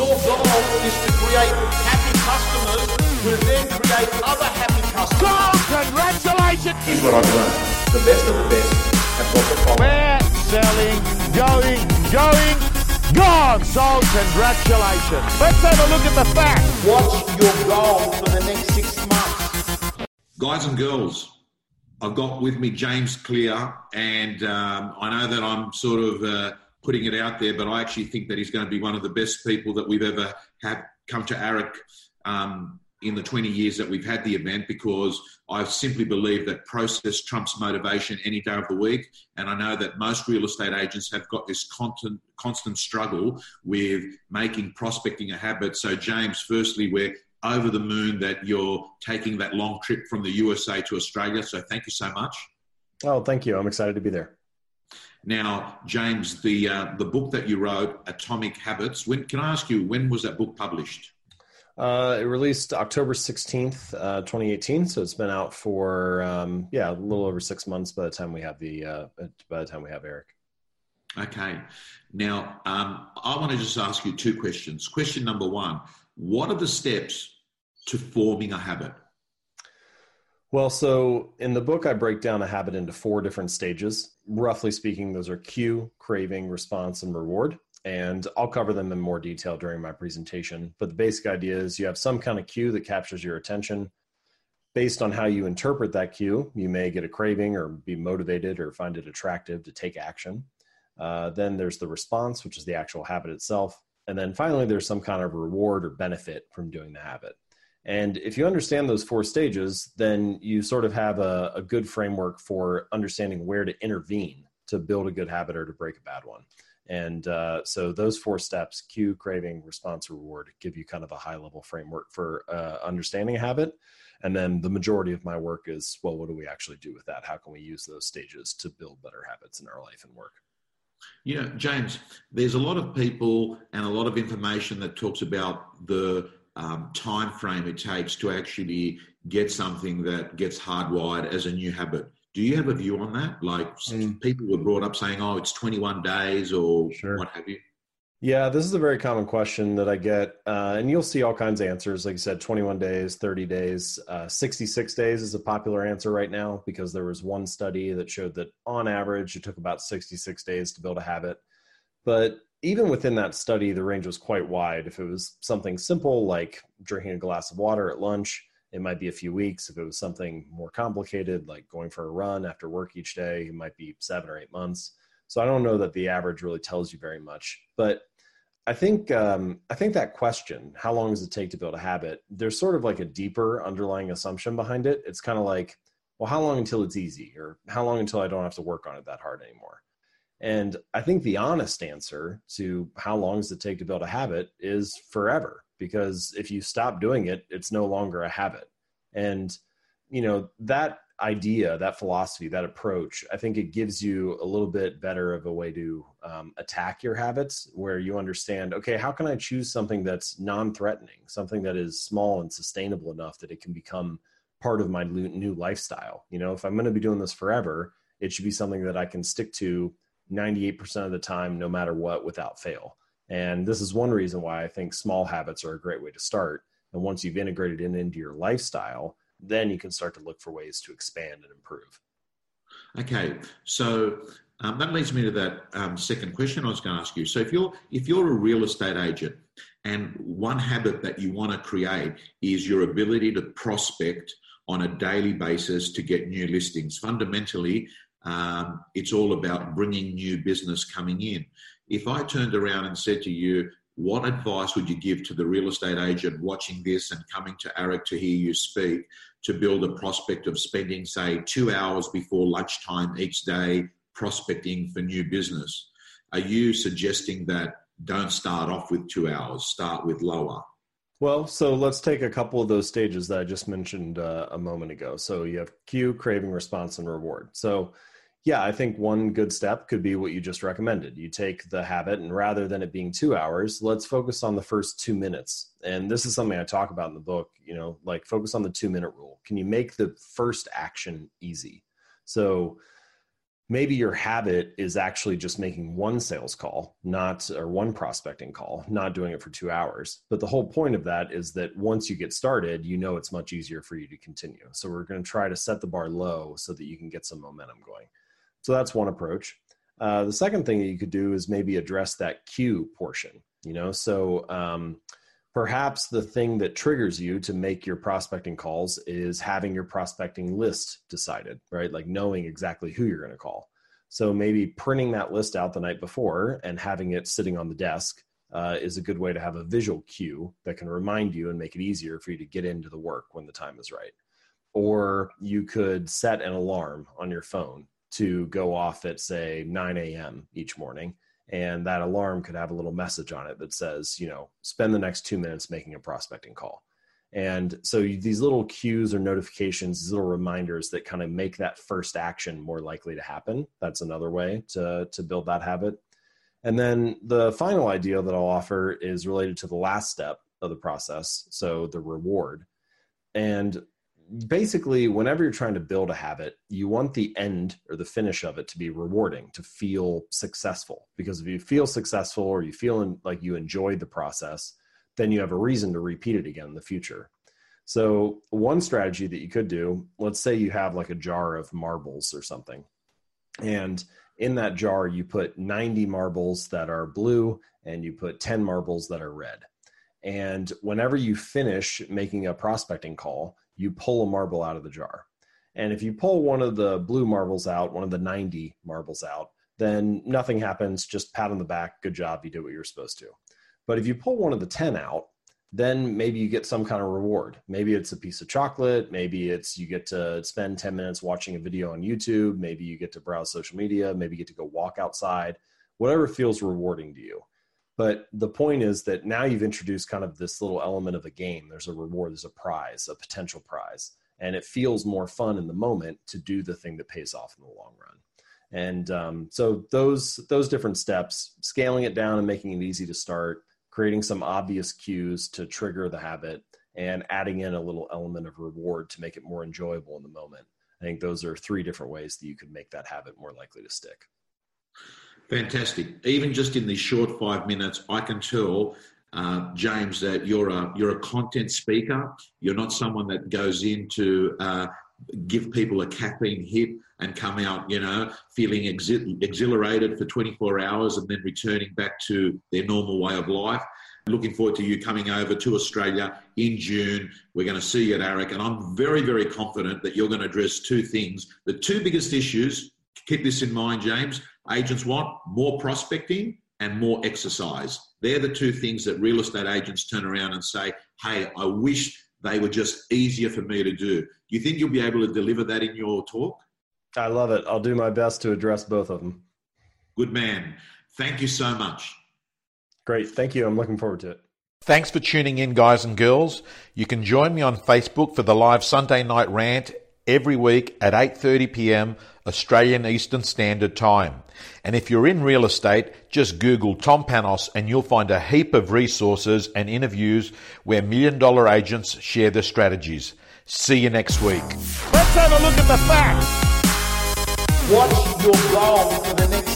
Your goal is to create happy customers who then create other happy customers. Congratulations! Here's what I've learned. The best of the best have got the problem. We're selling, going, going, gone. So congratulations. Let's have a look at the facts. What's your goal for the next six months? Guys and girls, I've got with me James Clear, and um, I know that I'm sort of uh, putting it out there, but I actually think that he's going to be one of the best people that we've ever had come to AREC um, in the 20 years that we've had the event because I simply believe that process trumps motivation any day of the week. And I know that most real estate agents have got this constant, constant struggle with making prospecting a habit. So, James, firstly, we're over the moon that you're taking that long trip from the USA to Australia. So thank you so much. Oh, thank you. I'm excited to be there. Now, James, the uh, the book that you wrote, Atomic Habits. When can I ask you when was that book published? Uh, it released October 16th, uh, 2018. So it's been out for, um, yeah, a little over six months by the time we have the, uh, by the time we have AREC. Okay. Now, um, I want to just ask you two questions. Question number one what are the steps to forming a habit? Well, so in the book, I break down a habit into four different stages. Roughly speaking, those are cue, craving, response, and reward. And I'll cover them in more detail during my presentation. But the basic idea is you have some kind of cue that captures your attention. Based on how you interpret that cue, you may get a craving or be motivated or find it attractive to take action. Uh, then there's the response, which is the actual habit itself. And then finally, there's some kind of reward or benefit from doing the habit. And if you understand those four stages, then you sort of have a, a, good framework for understanding where to intervene to build a good habit or to break a bad one. And uh, so those four steps cue, craving, response, reward give you kind of a high level framework for uh, understanding a habit. And then the majority of my work is well, what do we actually do with that? How can we use those stages to build better habits in our life and work? You know, James, there's a lot of people and a lot of information that talks about the um, time frame it takes to actually get something that gets hardwired as a new habit. Do you have a view on that? Like mm. people were brought up saying, "Oh, it's 21 days" or sure. what have you. Yeah, this is a very common question that I get, uh, and you'll see all kinds of answers. Like you said, 21 days, 30 days, uh, 66 days is a popular answer right now because there was one study that showed that on average it took about 66 days to build a habit. But even within that study, the range was quite wide. If it was something simple like drinking a glass of water at lunch, it might be a few weeks. If it was something more complicated like going for a run after work each day, it might be seven or eight months. So I don't know that the average really tells you very much, but I think um, I think that question, how long does it take to build a habit? There's sort of like a deeper underlying assumption behind it. It's kind of like, well, how long until it's easy, or how long until I don't have to work on it that hard anymore? And I think the honest answer to how long does it take to build a habit is forever, because if you stop doing it, it's no longer a habit. And you know that idea, that philosophy, that approach, I think it gives you a little bit better of a way to um, attack your habits where you understand, okay, how can I choose something that's non threatening, something that is small and sustainable enough that it can become part of my new lifestyle? You know, if I'm going to be doing this forever, it should be something that I can stick to 98% of the time, no matter what, without fail. And this is one reason why I think small habits are a great way to start. And once you've integrated it into your lifestyle, then you can start to look for ways to expand and improve. Okay, so um, that leads me to that um, second question I was going to ask you. So if you're if you're a real estate agent, and one habit that you want to create is your ability to prospect on a daily basis to get new listings. Fundamentally, um, it's all about bringing new business coming in. If I turned around and said to you, what advice would you give to the real estate agent watching this and coming to AREC to hear you speak to build a prospect of spending, say, two hours before lunchtime each day prospecting for new business? Are you suggesting that don't start off with two hours, start with lower? Well, so let's take a couple of those stages that I just mentioned uh, a moment ago. So you have cue, craving, response, and reward. So yeah, I think one good step could be what you just recommended. You take the habit, and rather than it being two hours, let's focus on the first two minutes. And this is something I talk about in the book, you know, like focus on the two minute rule. Can you make the first action easy? So, maybe your habit is actually just making one sales call not or one prospecting call not doing it for two hours. But the whole point of that is that once you get started you know it's much easier for you to continue. So we're going to try to set the bar low so that you can get some momentum going. So that's one approach. Uh, the second thing that you could do is maybe address that cue portion you know? So um, perhaps the thing that triggers you to make your prospecting calls is having your prospecting list decided, right? Like knowing exactly who you're going to call. So maybe printing that list out the night before and having it sitting on the desk uh, is a good way to have a visual cue that can remind you and make it easier for you to get into the work when the time is right. Or you could set an alarm on your phone to go off at, say, 9 a.m. each morning and that alarm could have a little message on it that says you know spend the next two minutes making a prospecting call. And so these little cues or notifications these little reminders that kind of make that first action more likely to happen that's another way to to build that habit. And then the final idea that i'll offer is related to the last step of the process so the reward. And basically whenever you're trying to build a habit you want the end or the finish of it to be rewarding to feel successful. Because if you feel successful or you feel like you enjoyed the process then you have a reason to repeat it again in the future. So one strategy that you could do let's say you have like a jar of marbles or something and in that jar you put 90 marbles that are blue and you put 10 marbles that are red. And whenever you finish making a prospecting call you pull a marble out of the jar. And if you pull one of the blue marbles out, one of the 90 marbles out, then nothing happens. Just pat on the back. Good job. You did what you were supposed to. But if you pull one of the 10 out, then maybe you get some kind of reward. Maybe it's a piece of chocolate. Maybe it's you get to spend 10 minutes watching a video on YouTube. Maybe you get to browse social media. Maybe you get to go walk outside. Whatever feels rewarding to you. But the point is that now you've introduced kind of this little element of a game. There's a reward, there's a prize, a potential prize. And it feels more fun in the moment to do the thing that pays off in the long run. And um, so those those different steps, scaling it down and making it easy to start, creating some obvious cues to trigger the habit, and adding in a little element of reward to make it more enjoyable in the moment. I think those are three different ways that you could make that habit more likely to stick. Fantastic. Even just in these short five minutes, I can tell uh, James that you're a you're a content speaker. You're not someone that goes in to uh, give people a caffeine hit and come out, you know, feeling exhilarated for 24 hours and then returning back to their normal way of life. Looking forward to you coming over to Australia in June. We're going to see you at AREC, and I'm very, very confident that you're going to address two things. The two biggest issues, keep this in mind, James, agents want more prospecting and more exercise. They're the two things that real estate agents turn around and say, hey, I wish they were just easier for me to do. Do you think you'll be able to deliver that in your talk? I love it. I'll do my best to address both of them. Good man. Thank you so much. Great. Thank you. I'm looking forward to it. Thanks for tuning in, guys and girls. You can join me on Facebook for the live Sunday night rant every week at 8:30 p.m. Australian Eastern Standard Time. And if you're in real estate, just Google Tom Panos and you'll find a heap of resources and interviews where million dollar agents share their strategies. See you next week. Let's have a look at the facts. What's your goal for the next